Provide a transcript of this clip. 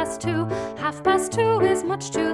past two. Half past two is much too